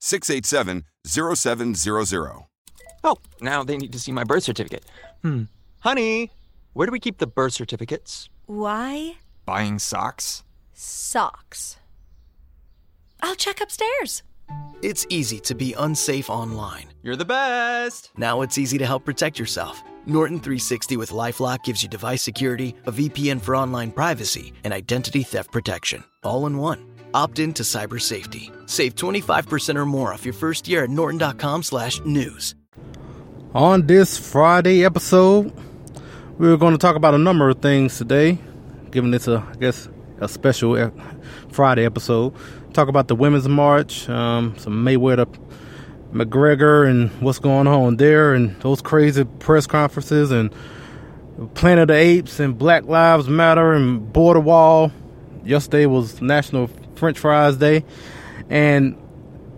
687 0700. Oh, now they need to see my birth certificate. Hmm. Honey, where do we keep the birth certificates? Why? Buying socks? Socks. I'll check upstairs. It's easy to be unsafe online. You're the best. Now it's easy to help protect yourself. Norton 360 with Lifelock gives you device security, a VPN for online privacy, and identity theft protection, all in one. Opt in to cyber safety. Save 25% or more off your first year at norton.com slash news. On this Friday episode, we're going to talk about a number of things today, given this a I guess a special Friday episode. Talk about the Women's March, um, some Mayweather McGregor and what's going on there, and those crazy press conferences, and Planet of the Apes, and Black Lives Matter, and Border Wall. Yesterday was National French Fries Day, and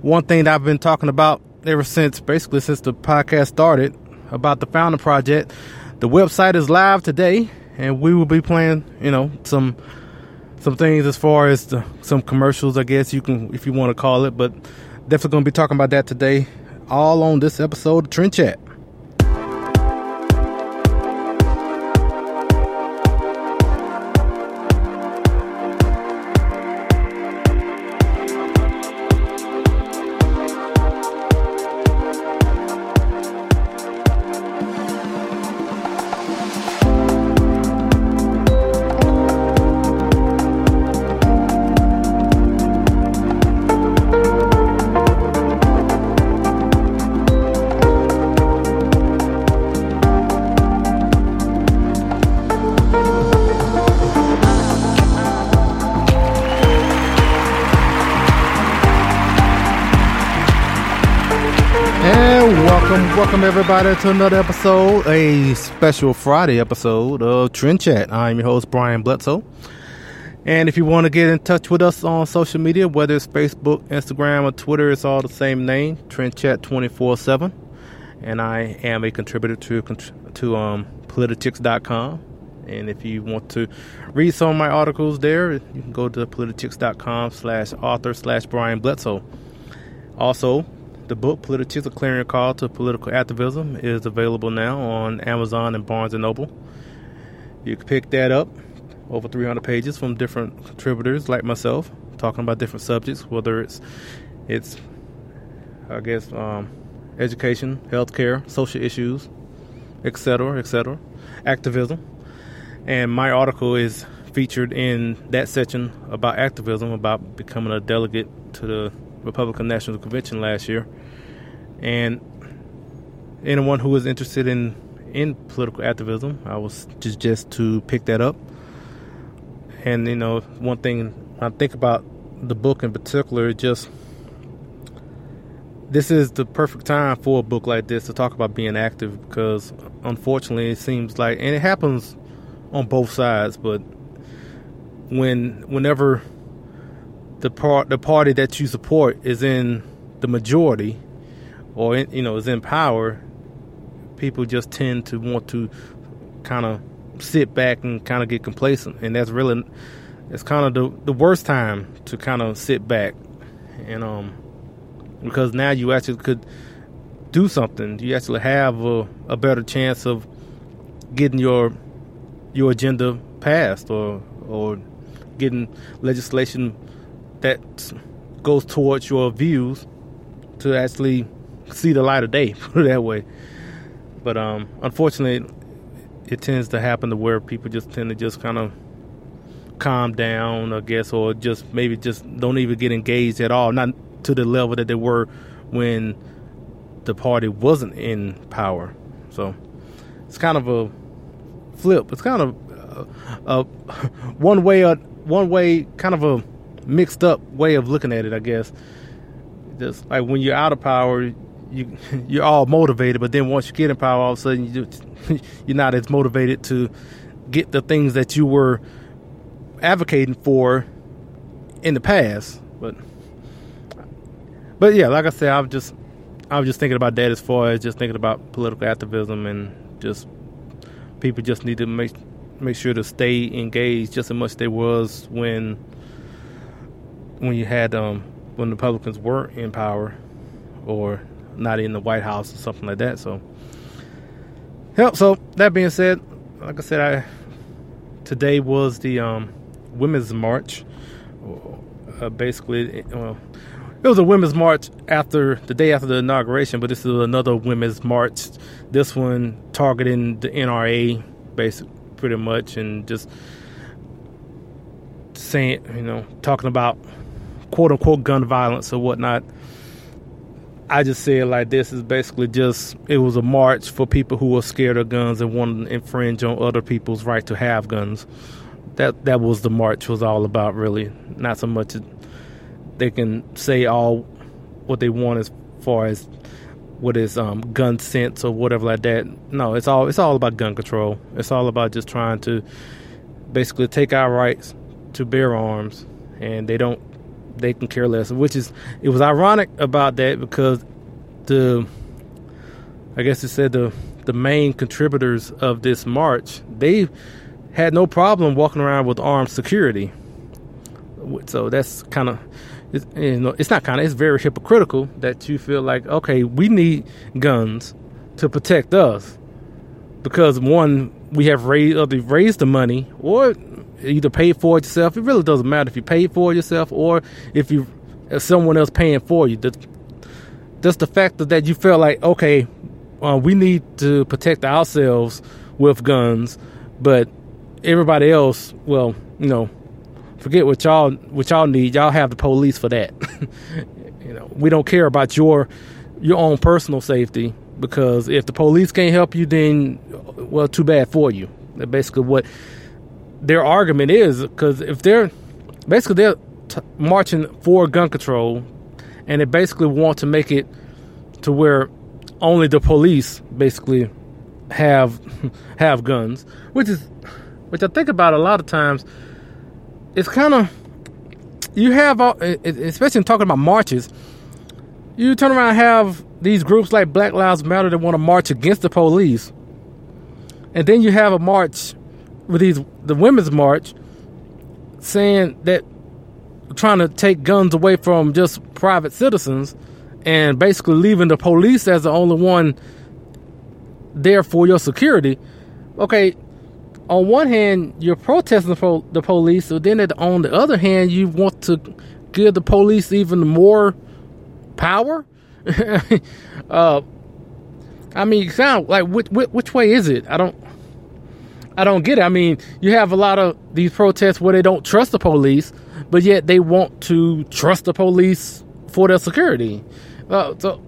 one thing that I've been talking about ever since, basically since the podcast started, about the Founding Project. The website is live today, and we will be playing, you know, some some things as far as the, some commercials, I guess you can, if you want to call it, but definitely going to be talking about that today, all on this episode of Trend Chat. Welcome, welcome everybody to another episode, a special Friday episode of Trend Chat. I'm your host, Brian Bledsoe. And if you want to get in touch with us on social media, whether it's Facebook, Instagram, or Twitter, it's all the same name, Trend Chat 24 7. And I am a contributor to, to um, politics.com. And if you want to read some of my articles there, you can go to politics.com slash author slash Brian Bledsoe. Also, the book Politics: A Clarion Call to Political Activism is available now on Amazon and Barnes and Noble. You can pick that up, over 300 pages from different contributors like myself, talking about different subjects, whether it's it's I guess um, education, healthcare, social issues, etc., etc., activism. And my article is featured in that section about activism, about becoming a delegate to the Republican National Convention last year. And anyone who is interested in in political activism, I was just just to pick that up. And you know, one thing I think about the book in particular, just this is the perfect time for a book like this to talk about being active because unfortunately it seems like and it happens on both sides, but when whenever the part the party that you support is in the majority or you know is in power people just tend to want to kind of sit back and kind of get complacent. And that's really it's kind of the, the worst time to kind of sit back and um because now you actually could do something. You actually have a, a better chance of getting your your agenda passed or or getting legislation that goes towards your views to actually see the light of day, put it that way. But um, unfortunately, it tends to happen to where people just tend to just kind of calm down, I guess, or just maybe just don't even get engaged at all, not to the level that they were when the party wasn't in power. So it's kind of a flip. It's kind of uh, uh, one way, uh, one way, kind of a mixed up way of looking at it, I guess. Just like when you're out of power, you you're all motivated, but then once you get in power, all of a sudden you you're not as motivated to get the things that you were advocating for in the past. But but yeah, like I said, I was just I was just thinking about that as far as just thinking about political activism and just people just need to make make sure to stay engaged just as much as they was when when you had um when the Republicans were in power or not in the White House or something like that. So Yep, so that being said, like I said, I today was the um women's march. Uh, basically, well, it was a women's march after the day after the inauguration, but this is another women's march. This one targeting the NRA, basically, pretty much, and just saying, you know, talking about quote unquote gun violence or whatnot. I just say it like this is basically just it was a march for people who are scared of guns and want to infringe on other people's right to have guns. That that was the march was all about really. Not so much they can say all what they want as far as what is um, gun sense or whatever like that. No it's all it's all about gun control. It's all about just trying to basically take our rights to bear arms and they don't they can care less which is it was ironic about that because the i guess it said the the main contributors of this march they had no problem walking around with armed security. So that's kind of, you know, it's not kind of, it's very hypocritical that you feel like, okay, we need guns to protect us because one, we have raised, either raised the money or either pay for it yourself. It really doesn't matter if you pay for it yourself or if you, if someone else paying for you. Just the fact that you feel like, okay, uh, we need to protect ourselves with guns, but everybody else, well, you know, forget what y'all what y'all need. Y'all have the police for that. you know, we don't care about your your own personal safety because if the police can't help you, then well, too bad for you. That's basically what their argument is. Because if they're basically they're t- marching for gun control, and they basically want to make it to where only the police basically have have guns, which is which I think about a lot of times, it's kind of you have, all, especially in talking about marches, you turn around and have these groups like Black Lives Matter that want to march against the police, and then you have a march with these the women's march saying that trying to take guns away from just private citizens and basically leaving the police as the only one there for your security. Okay, on one hand, you're protesting the, the police, so then on the other hand, you want to give the police even more power. uh, I mean, sound like which, which, which way is it? I don't, I don't get it. I mean, you have a lot of these protests where they don't trust the police, but yet they want to trust the police for their security. Uh, so,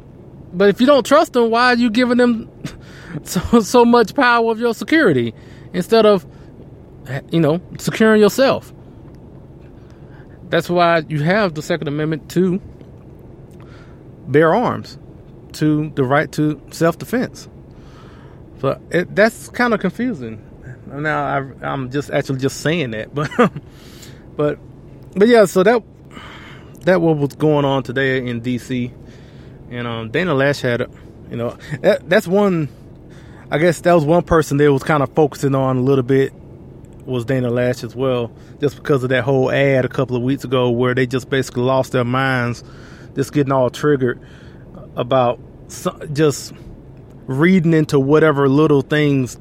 but if you don't trust them, why are you giving them so so much power of your security? instead of, you know, securing yourself. That's why you have the Second Amendment to bear arms, to the right to self defense. But it, that's kind of confusing. Now I, I'm just actually just saying that, but but but yeah. So that that what was going on today in D.C. and um, Dana Loesch had, you know, that, that's one I guess that was one person they was kind of focusing on a little bit was Dana Loesch as well, just because of that whole ad a couple of weeks ago where they just basically lost their minds, just getting all triggered about just reading into whatever little things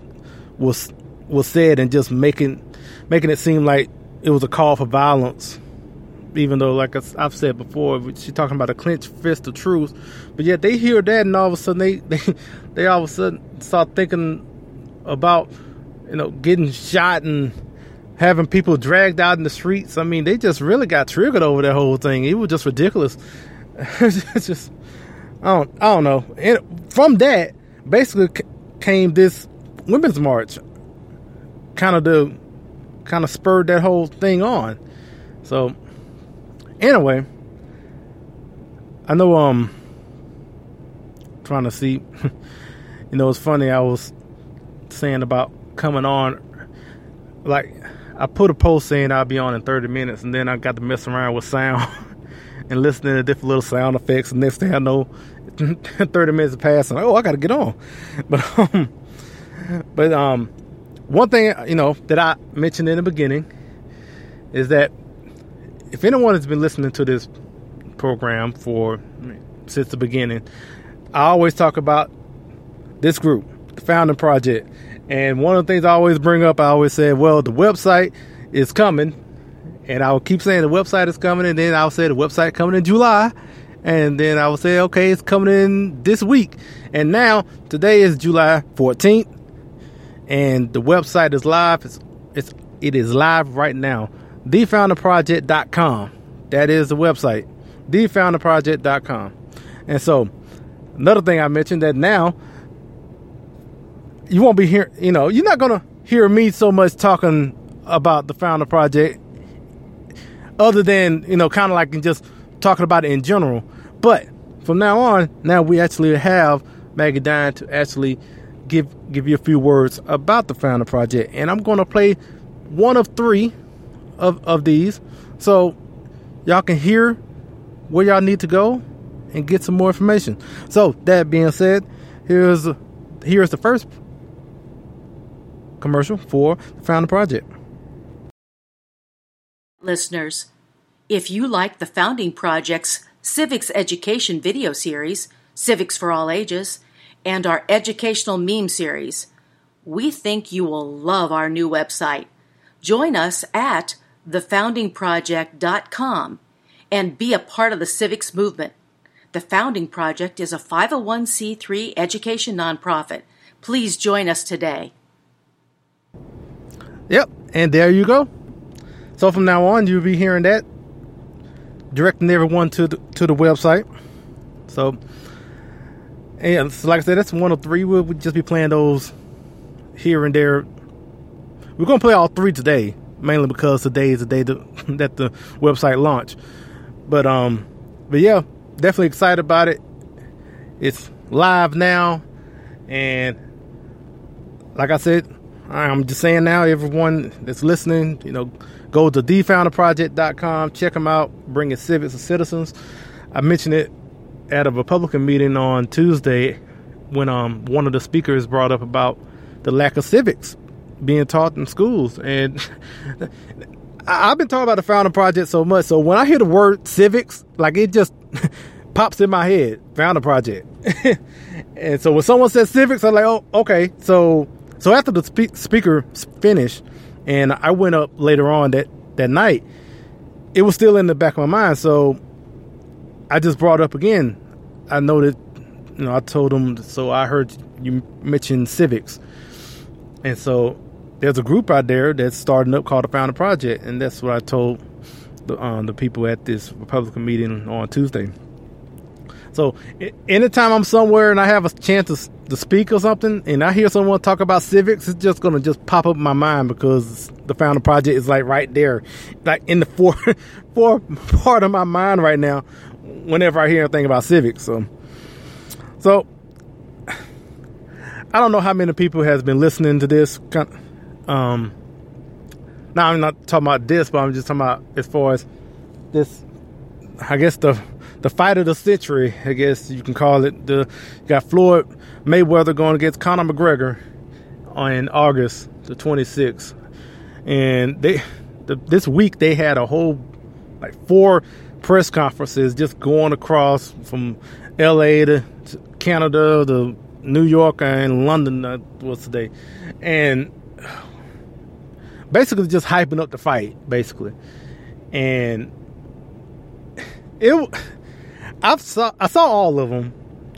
was was said and just making making it seem like it was a call for violence even though, like I've said before, she's talking about a clenched fist of truth. But yet they hear that, and all of a sudden they they they all of a sudden start thinking about you know getting shot and having people dragged out in the streets. I mean, they just really got triggered over that whole thing. It was just ridiculous. it's just I don't I don't know. And from that, basically came this women's march, kind of the kind of spurred that whole thing on. So anyway, I know um trying to see you know it's funny I was saying about coming on like I put a post saying I'll be on in 30 minutes and then I got to mess around with sound and listening to different little sound effects and next thing I know 30 minutes passed and oh I got to get on but um but um one thing you know that I mentioned in the beginning is that if anyone has been listening to this program for since the beginning, I always talk about this group, the Founding Project. And one of the things I always bring up, I always say, well, the website is coming. And I will keep saying the website is coming. And then I'll say the website coming in July. And then I will say, okay, it's coming in this week. And now, today is July 14th. And the website is live. It's, it's it is live right now thefounderproject.com. That is the website, thefounderproject.com. And so, another thing I mentioned that now you won't be here, you know, you're not to hear me so much talking about the Founder Project other than, you know, kind of like just talking about it in general. But from now on, now we actually have Maggie Dine to actually give give you a few words about the Founder Project. And I'm going to play one of three of, of these so y'all can hear where y'all need to go and get some more information. So that being said, here's here's the first commercial for the Founding Project. Listeners, if you like the Founding Project's Civics Education video series, Civics for All Ages, and our educational meme series, we think you will love our new website. Join us at thefoundingproject.com and be a part of the civics movement. The Founding Project is a 501c3 education nonprofit. Please join us today. Yep, and there you go. So from now on, you'll be hearing that, directing everyone to the to the website. So, and so like I said, that's one of three. We'll just be playing those here and there. We're gonna play all three today mainly because today is the day that the website launched. But um, but yeah, definitely excited about it. It's live now, and like I said, I'm just saying now, everyone that's listening, you know, go to thefounderproject.com, check them out, bring your civics and citizens. I mentioned it at a Republican meeting on Tuesday when um one of the speakers brought up about the lack of civics being taught in schools. And I've been talking about the Founding Project so much. So when I hear the word civics, like it just pops in my head, Founding Project. and so when someone says civics, I'm like, oh, okay. So so after the spe- speaker finished, and I went up later on that that night, it was still in the back of my mind. So I just brought up again. I know that you know I told them. So I heard you mention civics, and so there's a group out there that's starting up called the Founder Project, and that's what I told the um, the people at this Republican meeting on Tuesday. So anytime I'm somewhere and I have a chance to, to speak or something, and I hear someone talk about civics, it's just gonna just pop up in my mind because the Founder Project is like right there, like in the fore part of my mind right now. Whenever I hear anything about civics, so so I don't know how many people has been listening to this. Um, now I'm not talking about this, but I'm just talking about as far as this. I guess the the fight of the century. I guess you can call it. The you got Floyd Mayweather going against Conor McGregor on August the 26th, and they the, this week they had a whole like four press conferences just going across from L.A. to, Canada to New York and London uh, was today, and basically just hyping up the fight, basically. And it. I saw I saw all of them,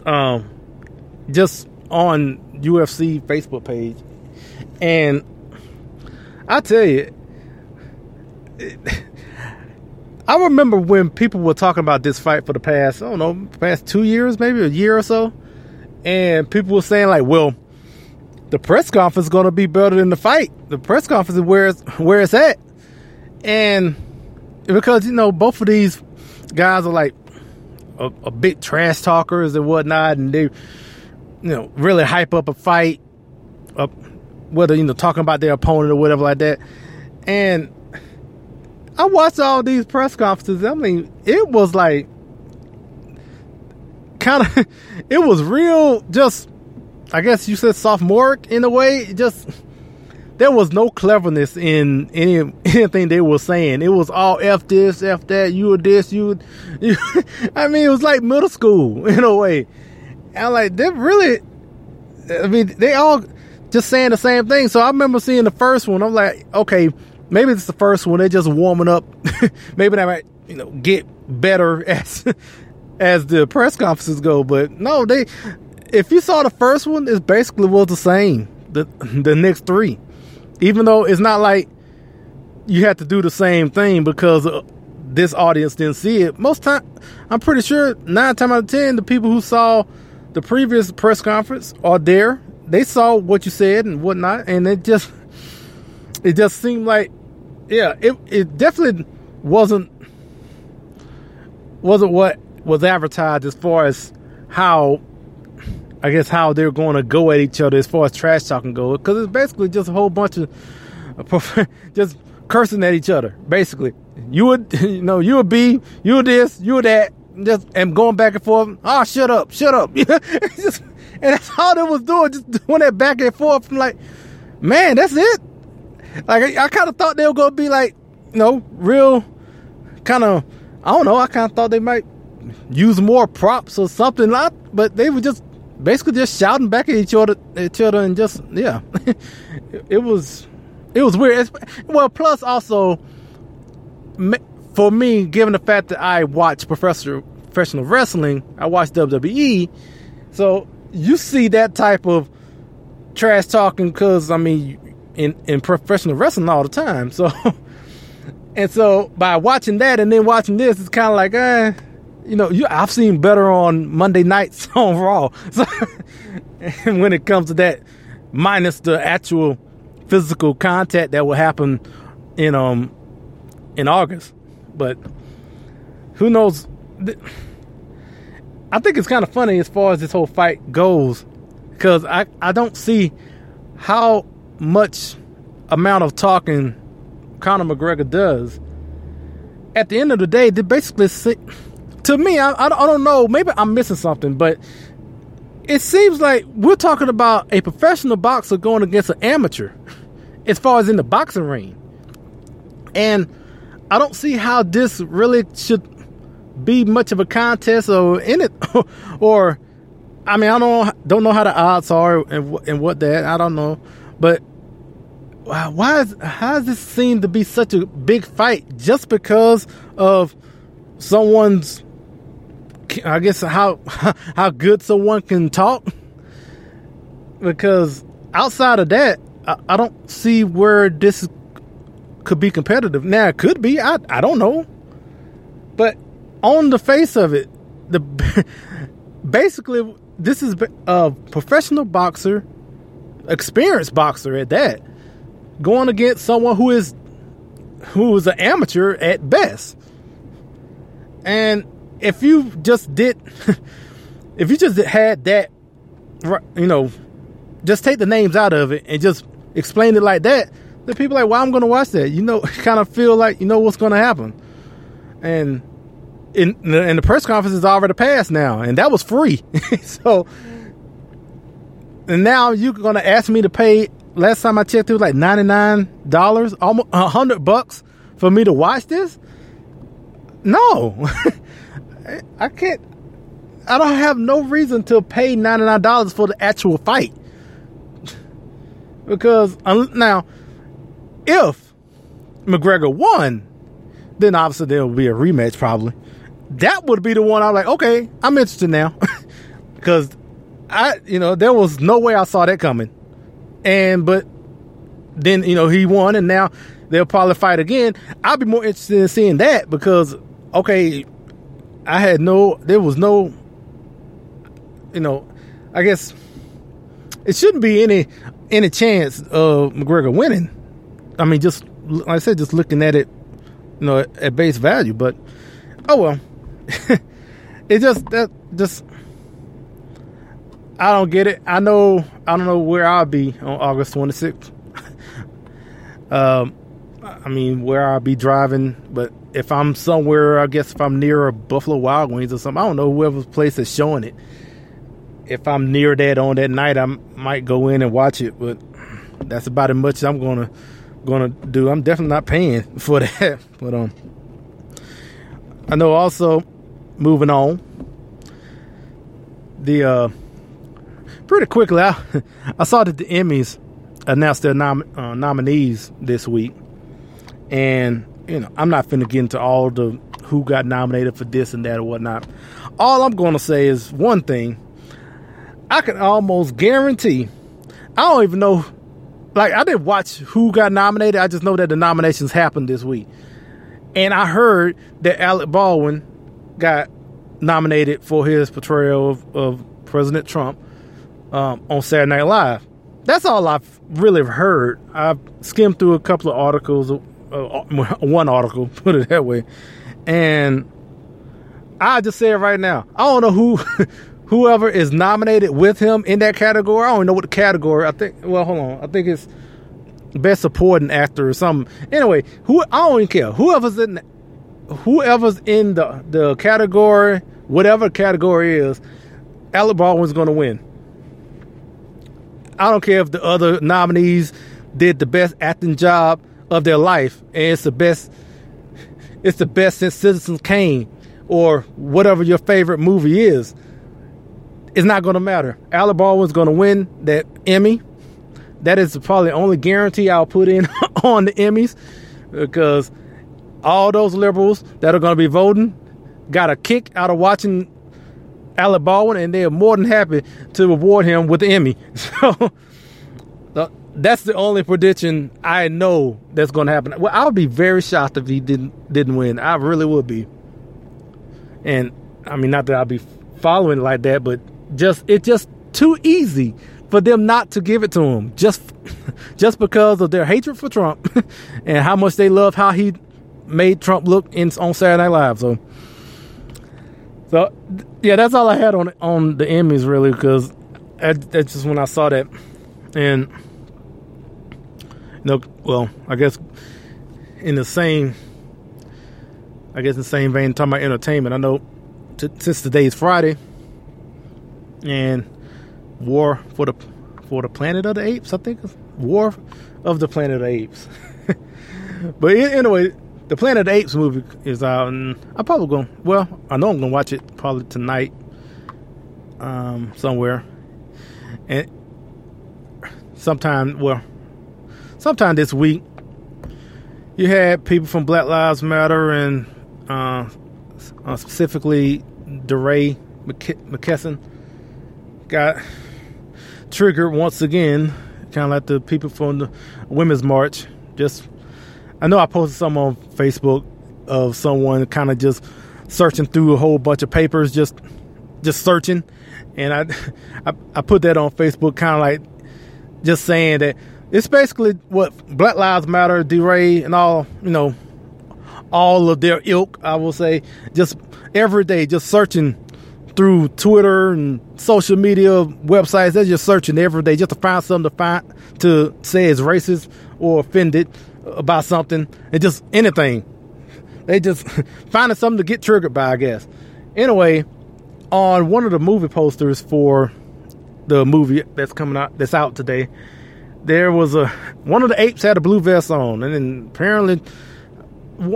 um, just on UFC Facebook page, and I tell you, it, I remember when people were talking about this fight for the past I don't know past two years maybe a year or so, and people were saying like, well, the press conference is going to be better than the fight. The press conference is where it's where it's at, and because you know both of these guys are like a, a trash talkers and whatnot, and they, you know, really hype up a fight, up whether you know talking about their opponent or whatever like that. And I watched all these press conferences. I mean, it was like kind of, it was real. Just, I guess you said sophomoric in a way. Just there was no cleverness in any anything they were saying. It was all f this, f that. You were this, you. you I mean, it was like middle school in a way. And like they really, I mean, they all just saying the same thing. So I remember seeing the first one. I'm like, okay, maybe it's the first one. They're just warming up. maybe they might, you know, get better as as the press conferences go. But no, they. If you saw the first one, it basically was the same. The the next three even though it's not like you have to do the same thing because uh, this audience didn't see it. Most time, I'm pretty sure nine times out of ten, the people who saw the previous press conference are there. They saw what you said and whatnot, and it just it just seemed like, yeah, it it definitely wasn't wasn't what was advertised as far as how I guess how they're going to go at each other as far as trash talking goes, because it's basically just a whole bunch of just cursing at each other. Basically, you would you know you would be you would this you would that, just and going back and forth. Oh, shut up, shut up. just, and that's all they was doing, just doing that back and forth. I'm like, man, that's it. Like I, I kind of thought they were gonna be like, you know, real kind of. I don't know. I kind of thought they might use more props or something like, but they were just basically just shouting back at each other, each other, and just yeah, it was it was weird. Well, plus also for me, given the fact that I watch professional professional wrestling, I watch WWE, so you see that type of trash talking because I mean in in professional wrestling all the time. So and so by watching that and then watching this, it's kind of like eh you know, you, I've seen better on Monday nights on Raw. So, when it comes to that, minus the actual physical contact that will happen in um in August, but who knows? I think it's kind of funny as far as this whole fight goes, because I I don't see how much amount of talking Conor McGregor does. At the end of the day, they basically to me, I, I, don't know. Maybe I'm missing something, but it seems like we're talking about a professional boxer going against an amateur as far as in the boxing ring. And I don't see how this really should be much of a contest or in it or I mean I don't don't know how the odds are and and what that I don't know but why is how does this seem to be such a big fight just because of someone's I guess how how good someone can talk because outside of that, I, I, don't see where this could be competitive. Now it could be. I I don't know, but on the face of it, the basically this is a professional boxer, experienced boxer at that, going against someone who is who is an amateur at best, and if you just did, if you just had that, you know, just take the names out of it and just explain it like that, the people like, well, I'm going to watch that. You know, kind of feel like you know what's going to happen. And in and the press conference is already passed now, and that was free. so, and now you're going to ask me to pay. Last time I checked, it was like ninety nine dollars, almost hundred bucks for me to watch this. No. I can't. I don't have no reason to pay ninety nine dollars for the actual fight because now, if McGregor won, then obviously there will be a rematch probably, that would be the one I'm like, okay, I'm interested now. Because I, you know, there was no way I saw that coming. And, but then, you know, he won and now they'll probably fight again. I'll be more interested in seeing that because, okay, I had no, there was no, you know, I guess it shouldn't be any, any chance of McGregor winning. I mean, just, like I said, just looking at it, you know, at, at base value, but, oh well. it just that just I don't get it. I know I don't know where I'll be on August 26th. um, I mean where I'll be driving, but if I'm somewhere, I guess if I'm near a Buffalo Wild Wings or something, I don't know whoever's place is showing it. If I'm near that on that night, I might go in and watch it, but that's about as much as I'm gonna gonna do. I'm definitely not paying for that, but um. I know also moving on the uh pretty quickly I, I saw that the Emmys announced their nom- uh, nominees this week. And you know I'm not finna get into all the who got nominated for this and that or whatnot. All I'm gonna say is one thing. I can almost guarantee I don't even know like I didn't watch who got nominated. I just know that the nominations happened this week. And I heard that Alec Baldwin got nominated for his portrayal of, of President Trump um, on Saturday Night Live. That's all I've really heard. I've skimmed through a couple of articles, uh, one article, put it that way, and I just say it right now. I don't know who, whoever is nominated with him in that category. I don't know what the category. I think. Well, hold on. I think it's best supporting actor or something. Anyway, who I don't even care. Whoever's in whoever's in the the category, whatever category is, Alec Baldwin's going to win. I don't care if the other nominees did the best acting job of their life, and it's the best. It's the best since Citizen Kane, or whatever your favorite movie is. It's not going to matter. Alec Baldwin's going to win that Emmy that is probably the only guarantee I'll put in on the Emmys because all those liberals that are going to be voting got a kick out of watching Alec Baldwin, and they are more than happy to reward him with the Emmy. So that's the only prediction I know that's going to happen. Well, I would be very shocked if he didn't didn't win. I really would be. And I mean, not that I'll be following like that, but just it's just too easy for them not to give it to him just just because of their hatred for Trump and how much they love how he made Trump look in on Saturday Night Live. So, so yeah, that's all I had on on the Emmys really because that's just when I saw that, and know, well, I guess in the same, I guess in the same vein, talking about entertainment. I know t- since today is Friday, and War for the for the Planet of the Apes. I think War of the Planet of the Apes. but anyway, the Planet of the Apes movie is out, and I'm probably going. Well, I know I'm going to watch it probably tonight, um, somewhere, and sometime. Well, sometime this week. You had people from Black Lives Matter and uh, uh, specifically DeRay McKesson got triggered once again, kind of like the people from the Women's March. Just, I know I posted some on Facebook of someone kind of just searching through a whole bunch of papers, just, just searching, and I, I, I put that on Facebook, kind of like just saying that it's basically what Black Lives Matter, DeRay, and all, you know, all of their ilk, I will say, just every day, just searching through Twitter and social media websites. They're just searching every day just to find something to find to say is racist or offended about something. and just anything. They just finding something to get triggered by, I guess. Anyway, on one of the movie posters for the movie that's coming out that's out today, there was a one of the apes had a blue vest on, and then apparently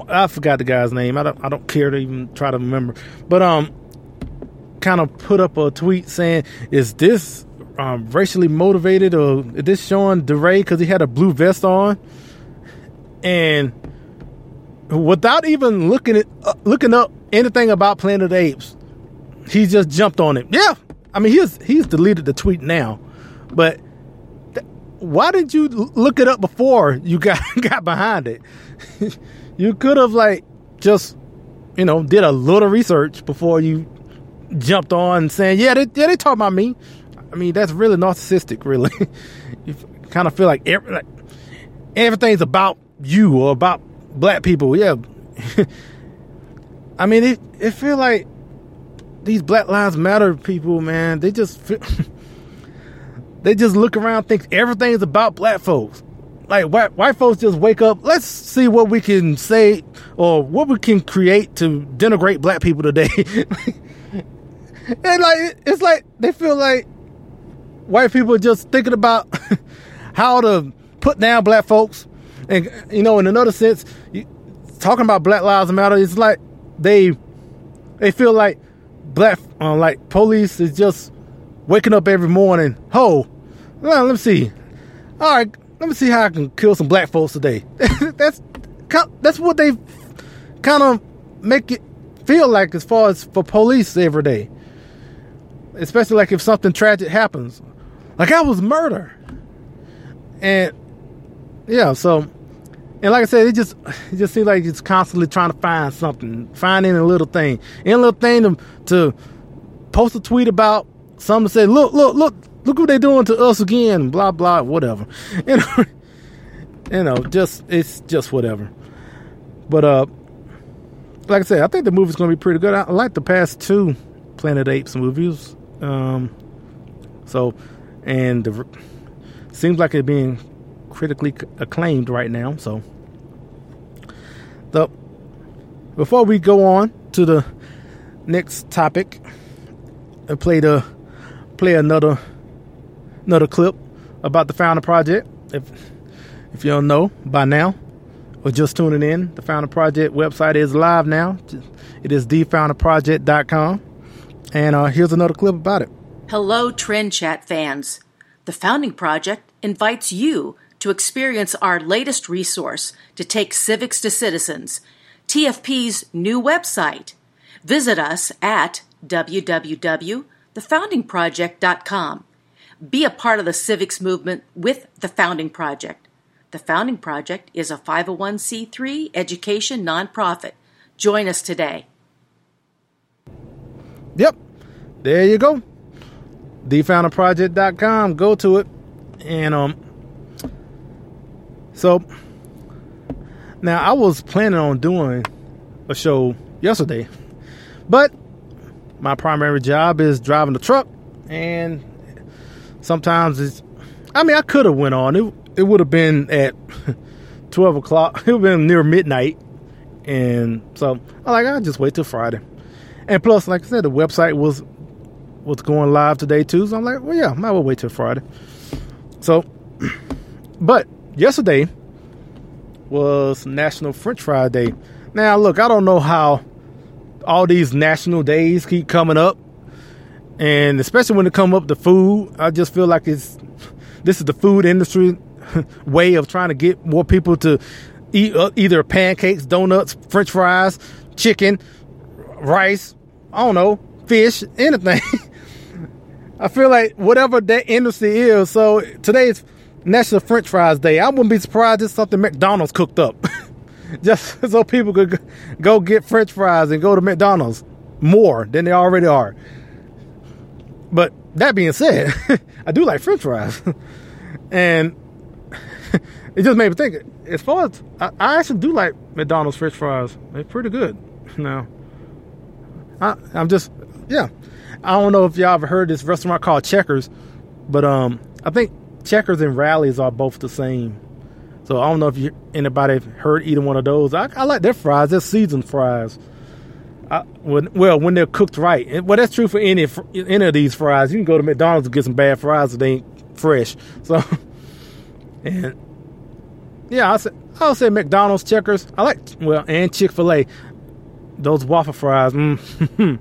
I forgot the guy's name. I don't I don't care to even try to remember. But um kind of put up a tweet saying, "Is this um, racially motivated or is this showing DeRay because he had a blue vest on?" And without even looking at uh, looking up anything about Planet of the Apes, he just jumped on it. Yeah, I mean he's he's deleted the tweet now, but th- why did you look it up before you got got behind it? you could have like just you know did a little research before you jumped on saying yeah they yeah they talk about me. I mean that's really narcissistic. Really, you kind of feel like, every, like everything's about you or about black people. Yeah. I mean, it it feel like these Black Lives Matter people, man. They just feel, they just look around, think everything's about black folks. Like white white folks just wake up. Let's see what we can say or what we can create to denigrate black people today. and like it's like they feel like white people are just thinking about how to put down black folks and you know, in another sense, you, talking about Black Lives Matter, it's like they they feel like black uh, like police is just waking up every morning. Ho, well, let me see. All right, let me see how I can kill some black folks today. that's that's what they kind of make it feel like as far as for police every day. Especially like if something tragic happens. Like I was murder. And yeah, so and like I said, it just it just seems like it's constantly trying to find something, finding a little thing, any little thing to, to post a tweet about something to say, look, look, look, look what they're doing to us again, blah blah, whatever. You know, you know, just it's just whatever. But uh, like I said, I think the movie's gonna be pretty good. I, I like the past two Planet Apes movies. Um, so, and the seems like it being critically acclaimed right now. So the before we go on to the next topic and play the play another another clip about the Founder Project. If if you don't know by now, or just tuning in, the Founder Project website is live now. It is thefounderproject.com. And uh, here's another clip about it. Hello, Trend Chat fans. The Founding Project invites you to experience our latest resource to take civics to citizens, TFP's new website. Visit us at www.thefoundingproject.com. Be a part of the civics movement with the Founding Project. The Founding Project is a 501c3 education nonprofit. Join us today. Yep, there you go. TheFoundingProject.com. Go to it and um, so now I was planning on doing a show yesterday, but my primary job is driving the truck, and sometimes it's. I mean, I could have went on. It it would have been at twelve o'clock. It would have been near midnight, and so I like I'll just wait till Friday. And plus, like I said, the website was was going live today too. So I'm like, well, yeah, I might well wait till Friday. So, but yesterday was National French Fry Day. Now, look, I don't know how all these national days keep coming up, and especially when it come up to food, I just feel like it's this is the food industry way of trying to get more people to eat uh, either pancakes, donuts, French fries, chicken, rice. I don't know, fish, anything. I feel like whatever that industry is. So today's National French Fries Day. I wouldn't be surprised if something McDonald's cooked up. Just so people could go get French fries and go to McDonald's more than they already are. But that being said, I do like French fries. and it just made me think as far as I, I, actually do like McDonald's French fries. They're pretty good. Now, I, I'm just, yeah. I don't know if y'all ever heard this restaurant called Checkers, but um, I think Checkers and Rally's are both the same. So I don't know if you, anybody heard either one of those. I, I like their fries. They're seasoned fries. I, when, well, when they're cooked right. well, that's true for any any of these fries. You can go to McDonald's and get some bad fries that ain't fresh. So, and yeah, I say I'll say McDonald's, Checkers. I like well, and Chick Fil A. Those waffle fries. Mm,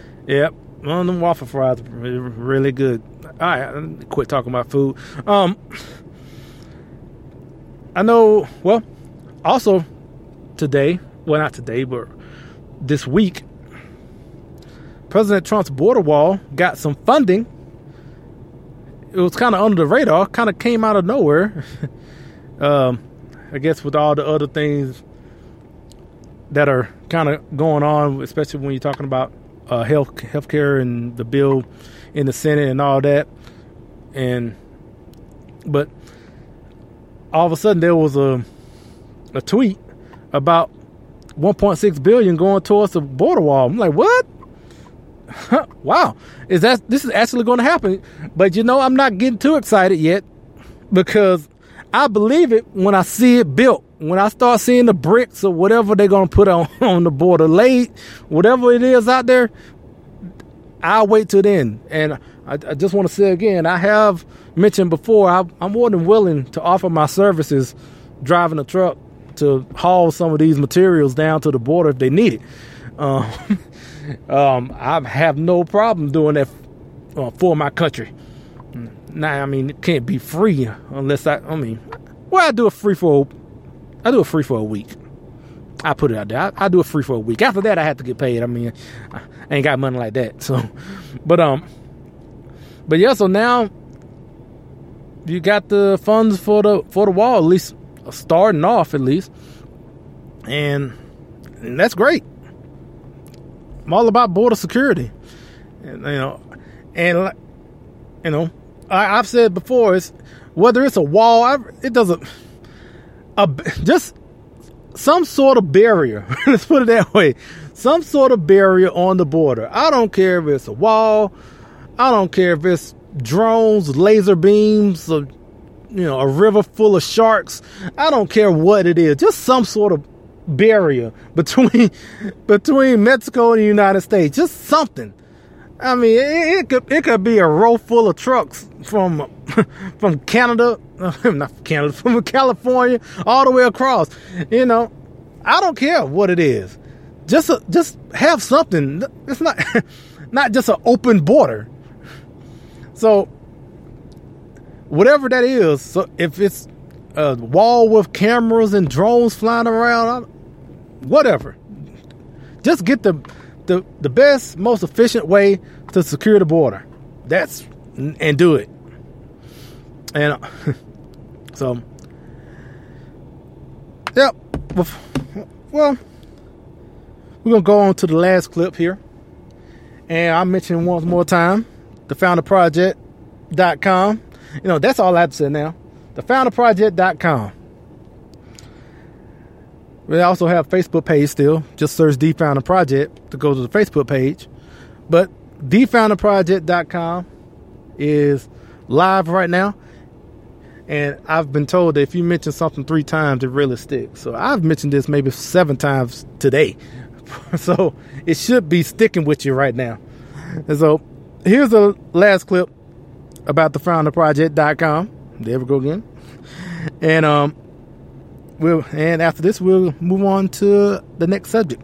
yep, one of them waffle fries really good. All right, quit talking about food. Um, I know. Well, also today, well, not today, but this week, President Trump's border wall got some funding. It was kind of under the radar, kind of came out of nowhere. um, I guess with all the other things that are kind of going on, especially when you're talking about uh, health healthcare and the bill in the Senate and all that. And but all of a sudden there was a a tweet about 1.6 billion going towards the border wall. I'm like, what? wow, is that this is actually going to happen? But you know, I'm not getting too excited yet because I believe it when I see it built. When I start seeing the bricks or whatever they're going to put on on the border laid, whatever it is out there, I'll wait till then. And I, I just want to say again, I have mentioned before, I, I'm more than willing to offer my services driving a truck to haul some of these materials down to the border if they need it. Um, um, I have no problem doing that uh, for my country. Now, I mean, it can't be free unless I, I mean, well, I do a free for, I do a free for a week. I put it out there. I, I do a free for a week. After that, I have to get paid. I mean, I ain't got money like that. So, but um, but yeah. So now you got the funds for the for the wall, at least starting off, at least, and, and that's great. I'm all about border security, and, you know, and you know, I, have said before, it's whether it's a wall, it doesn't. A, just some sort of barrier. Let's put it that way. Some sort of barrier on the border. I don't care if it's a wall. I don't care if it's drones, laser beams, or, you know, a river full of sharks. I don't care what it is. Just some sort of barrier between between Mexico and the United States. Just something. I mean, it, it could it could be a row full of trucks from from Canada, not from Canada, from California all the way across. You know, I don't care what it is. Just a, just have something. It's not not just an open border. So whatever that is, so if it's a wall with cameras and drones flying around, whatever. Just get the the the best, most efficient way to secure the border. That's and do it. And uh, so, yep. Well, we're gonna go on to the last clip here, and I mentioned once more time the founderproject.com. You know, that's all I have to say now. The founderproject.com. We also have Facebook page still. Just search The Founder Project to go to the Facebook page. But thefounderproject.com is live right now. And I've been told that if you mention something three times, it really sticks. So I've mentioned this maybe seven times today. so it should be sticking with you right now. And so here's the last clip about the founderproject.com. There we go again. And um we'll and after this we'll move on to the next subject.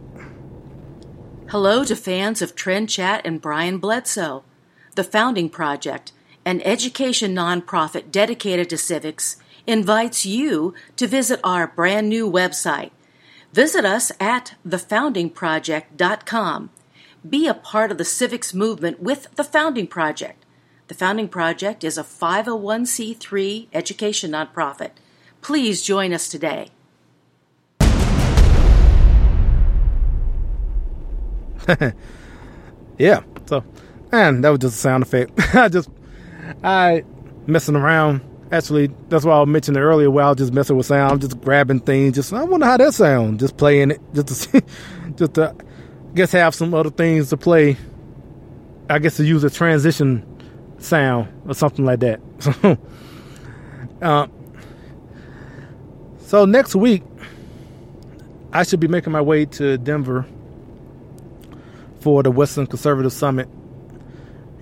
Hello to fans of Trend Chat and Brian Bledsoe. The Founding Project, an education nonprofit dedicated to civics, invites you to visit our brand new website. Visit us at thefoundingproject.com. Be a part of the civics movement with the Founding Project. The Founding Project is a 501c3 education nonprofit. Please join us today. yeah. So, and that was just a sound effect. I just, I messing around. Actually, that's why I mentioned it earlier. I was just messing with sound, I'm just grabbing things. Just I wonder how that sound. Just playing it, just to see, just to guess have some other things to play. I guess to use a transition sound or something like that. So, uh, so next week, I should be making my way to Denver for the Western Conservative Summit,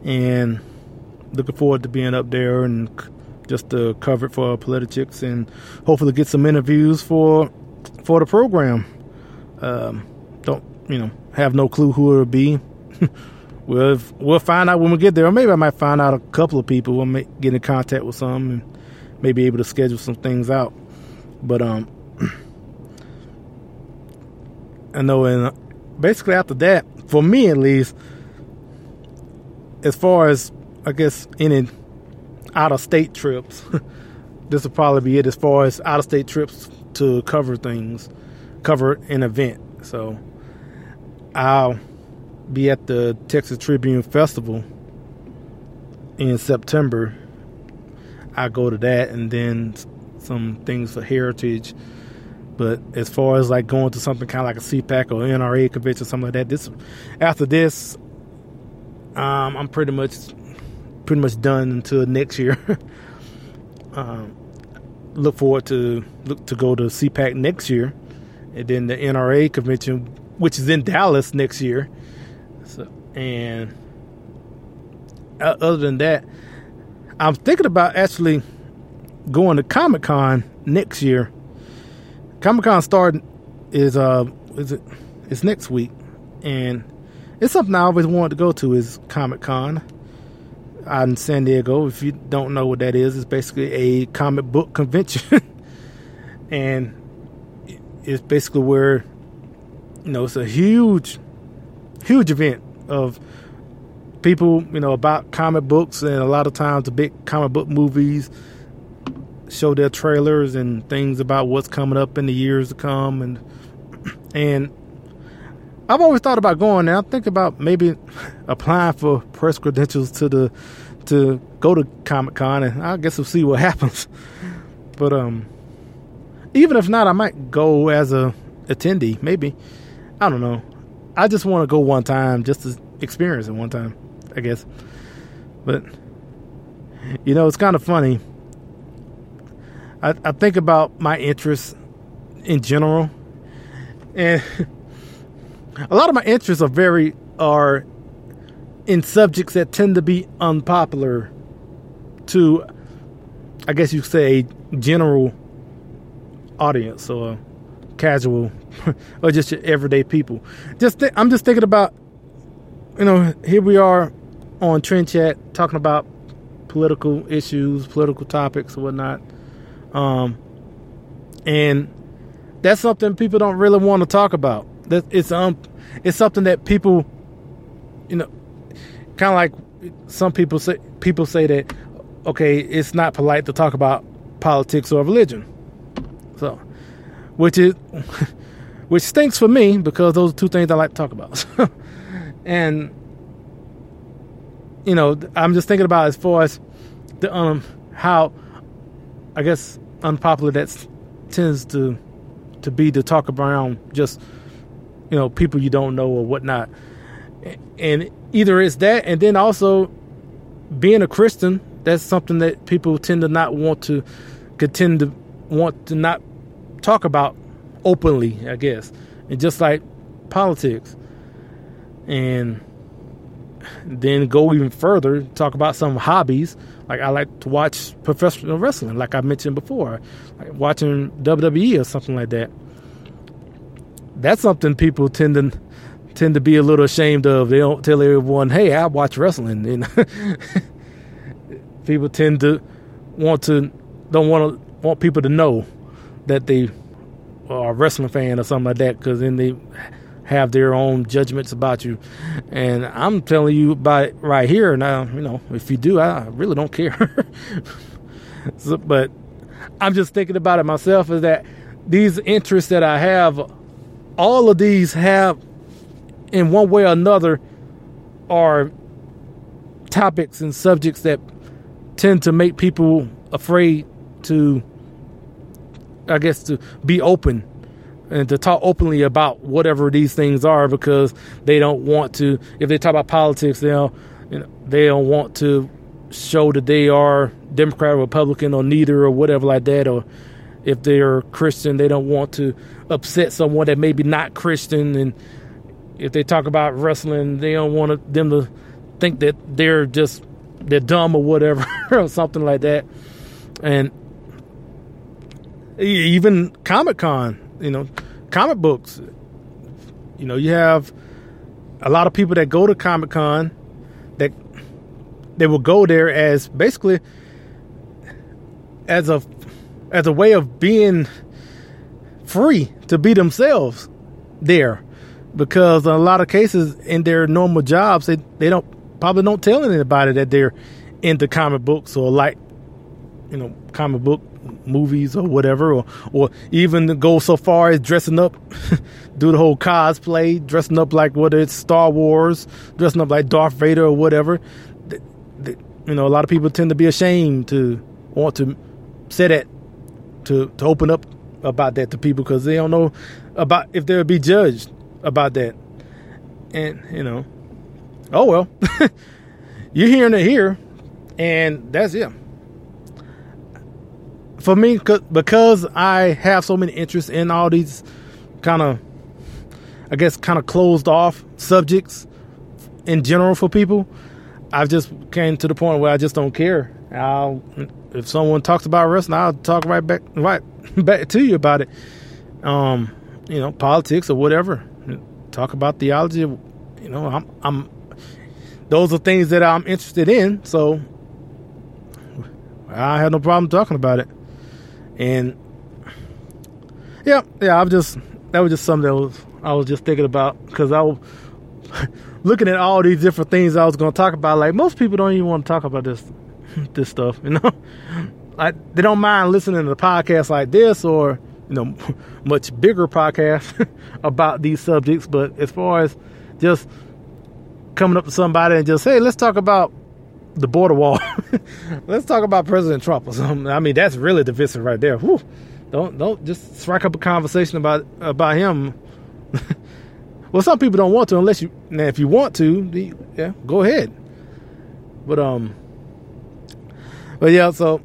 and looking forward to being up there and just to cover it for Politichicks and hopefully get some interviews for for the program. Um, don't you know? Have no clue who it'll be. we'll we'll find out when we get there. Or maybe I might find out a couple of people. We'll make, get in contact with some and maybe able to schedule some things out. But um, I know, and basically after that, for me at least, as far as I guess any out of state trips, this will probably be it as far as out of state trips to cover things, cover an event. So I'll be at the Texas Tribune Festival in September. I go to that and then some things for Heritage. But as far as like going to something kind of like a CPAC or NRA convention, something like that, this after this, um, I'm pretty much pretty much done until next year. um, look forward to look to go to CPAC next year, and then the NRA convention, which is in Dallas next year. So, and other than that, I'm thinking about actually going to Comic Con next year. Comic Con start is uh is it it's next week, and it's something I always wanted to go to is Comic Con out in San Diego. If you don't know what that is, it's basically a comic book convention, and it's basically where you know it's a huge, huge event of people you know about comic books, and a lot of times the big comic book movies show their trailers and things about what's coming up in the years to come, and and I've always thought about going there. I think about maybe applying for press credentials to the to go to Comic Con, and I guess we'll see what happens. But um, even if not, I might go as a attendee. Maybe I don't know. I just want to go one time, just to experience it one time. I guess. But you know, it's kind of funny. I, I think about my interests in general, and a lot of my interests are very are in subjects that tend to be unpopular to I guess you say general audience or casual or just everyday people. Just th- I'm just thinking about you know here we are on Trend Chat talking about political issues, political topics, whatnot, um, and that's something people don't really want to talk about. That it's um it's something that people you know kind of like some people say people say that okay it's not polite to talk about politics or religion. So which is which stinks for me because those are two things I like to talk about. And you know I'm just thinking about as far as the um how I guess unpopular that tends to to be to talk around just you know people you don't know or whatnot. And either it's that and then also being a christian that's something that people tend to not want to continue to want to not talk about openly i guess. And just like politics. And then go even further talk about some hobbies. Like i like to watch professional wrestling like i mentioned before. Like watching wwe or something like that that's something people tend to tend to be a little ashamed of. They don't tell everyone, "Hey, I watch wrestling." And people tend to want to don't want to want people to know that they are a wrestling fan or something like that because then they have their own judgments about you. And I'm telling you it right here now. You know, if you do, I really don't care. so, but I'm just thinking about it myself. Is that these interests that I have all of these have, in one way or another, are topics and subjects that tend to make people afraid to, I guess, to be open and to talk openly about whatever these things are because they don't want to. If they talk about politics, they'll, you know, they don't want to show that they are Democrat or Republican or neither or whatever like that. Or if they're Christian, they don't want to upset someone that maybe not Christian, and if they talk about wrestling, they don't want them to think that they're just they're dumb or whatever or something like that. And even Comic Con, you know, comic books. You know, you have a lot of people that go to Comic Con that they will go there as basically as a as a way of being free to be themselves there. Because in a lot of cases in their normal jobs they, they don't probably don't tell anybody that they're into comic books or like you know comic book movies or whatever or or even go so far as dressing up do the whole cosplay dressing up like whether it's Star Wars dressing up like Darth Vader or whatever. You know a lot of people tend to be ashamed to want to say that to to open up about that to people because they don't know about if they'll be judged about that. And you know, oh well, you're hearing it here, and that's it. For me, because I have so many interests in all these kind of, I guess, kind of closed off subjects in general for people, I've just came to the point where I just don't care. I'll, if someone talks about wrestling, I'll talk right back, right back to you about it. Um, you know, politics or whatever. Talk about theology. You know, I'm, I'm. Those are things that I'm interested in. So I have no problem talking about it. And yeah, yeah, I'm just that was just something that was I was just thinking about because I was looking at all these different things I was going to talk about. Like most people don't even want to talk about this this stuff, you know. I, they don't mind listening to podcasts like this or you know much bigger podcasts about these subjects, but as far as just coming up to somebody and just hey, let's talk about the border wall, let's talk about President Trump or something. I mean, that's really divisive right there. Whew. Don't don't just strike up a conversation about about him. well, some people don't want to unless you. Now, if you want to, yeah, go ahead. But um, but yeah, so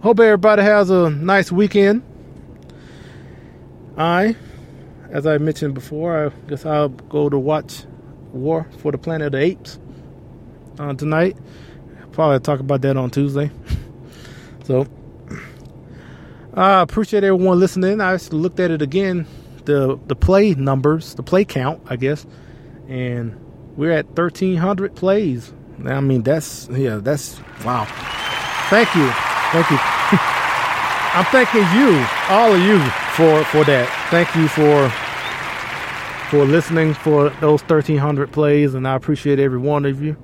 hope everybody has a nice weekend. I, as I mentioned before, I guess I'll go to watch War for the Planet of the Apes uh, tonight. Probably talk about that on Tuesday. so I appreciate everyone listening. I just looked at it again, the the play numbers, the play count, I guess, and we're at thirteen hundred plays I mean, that's yeah, that's wow. Thank you, thank you. I'm thanking you, all of you, for for that. Thank you for for listening for those 1,300 plays, and I appreciate every one of you.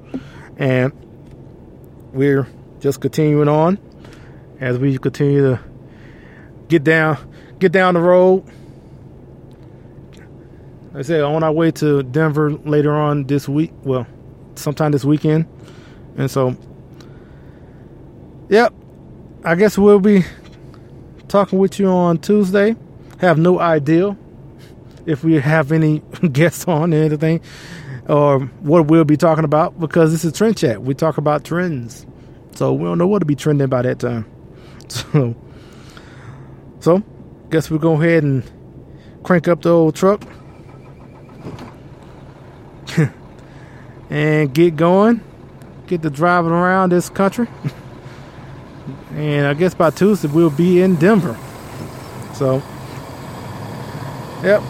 And we're just continuing on as we continue to get down get down the road. Like I said on our way to Denver later on this week. Well, sometime this weekend. And so, yep, I guess we'll be talking with you on Tuesday. Have no idea if we have any guests on or anything or what we'll be talking about because this is Trend Chat. We talk about trends. So we don't know what to be trending by that time. So, so guess we'll go ahead and crank up the old truck. And get going, get to driving around this country. and I guess by Tuesday we'll be in Denver. So, yep.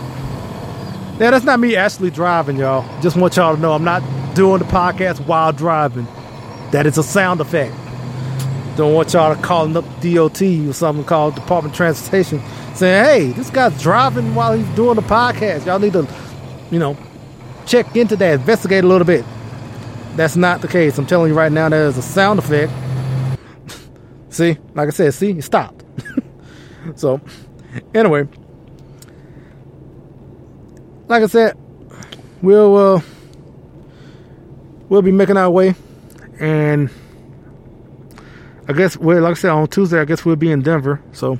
Yeah, that's not me actually driving, y'all. Just want y'all to know I'm not doing the podcast while driving. That is a sound effect. Don't want y'all to calling up DOT or something called Department of Transportation saying, hey, this guy's driving while he's doing the podcast. Y'all need to, you know, check into that, investigate a little bit. That's not the case. I'm telling you right now, there's a sound effect. see, like I said, see, it stopped. so, anyway, like I said, we'll uh, we'll be making our way, and I guess well, like I said, on Tuesday, I guess we'll be in Denver. So,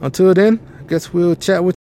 until then, I guess we'll chat with.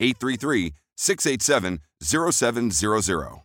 833 687 0700.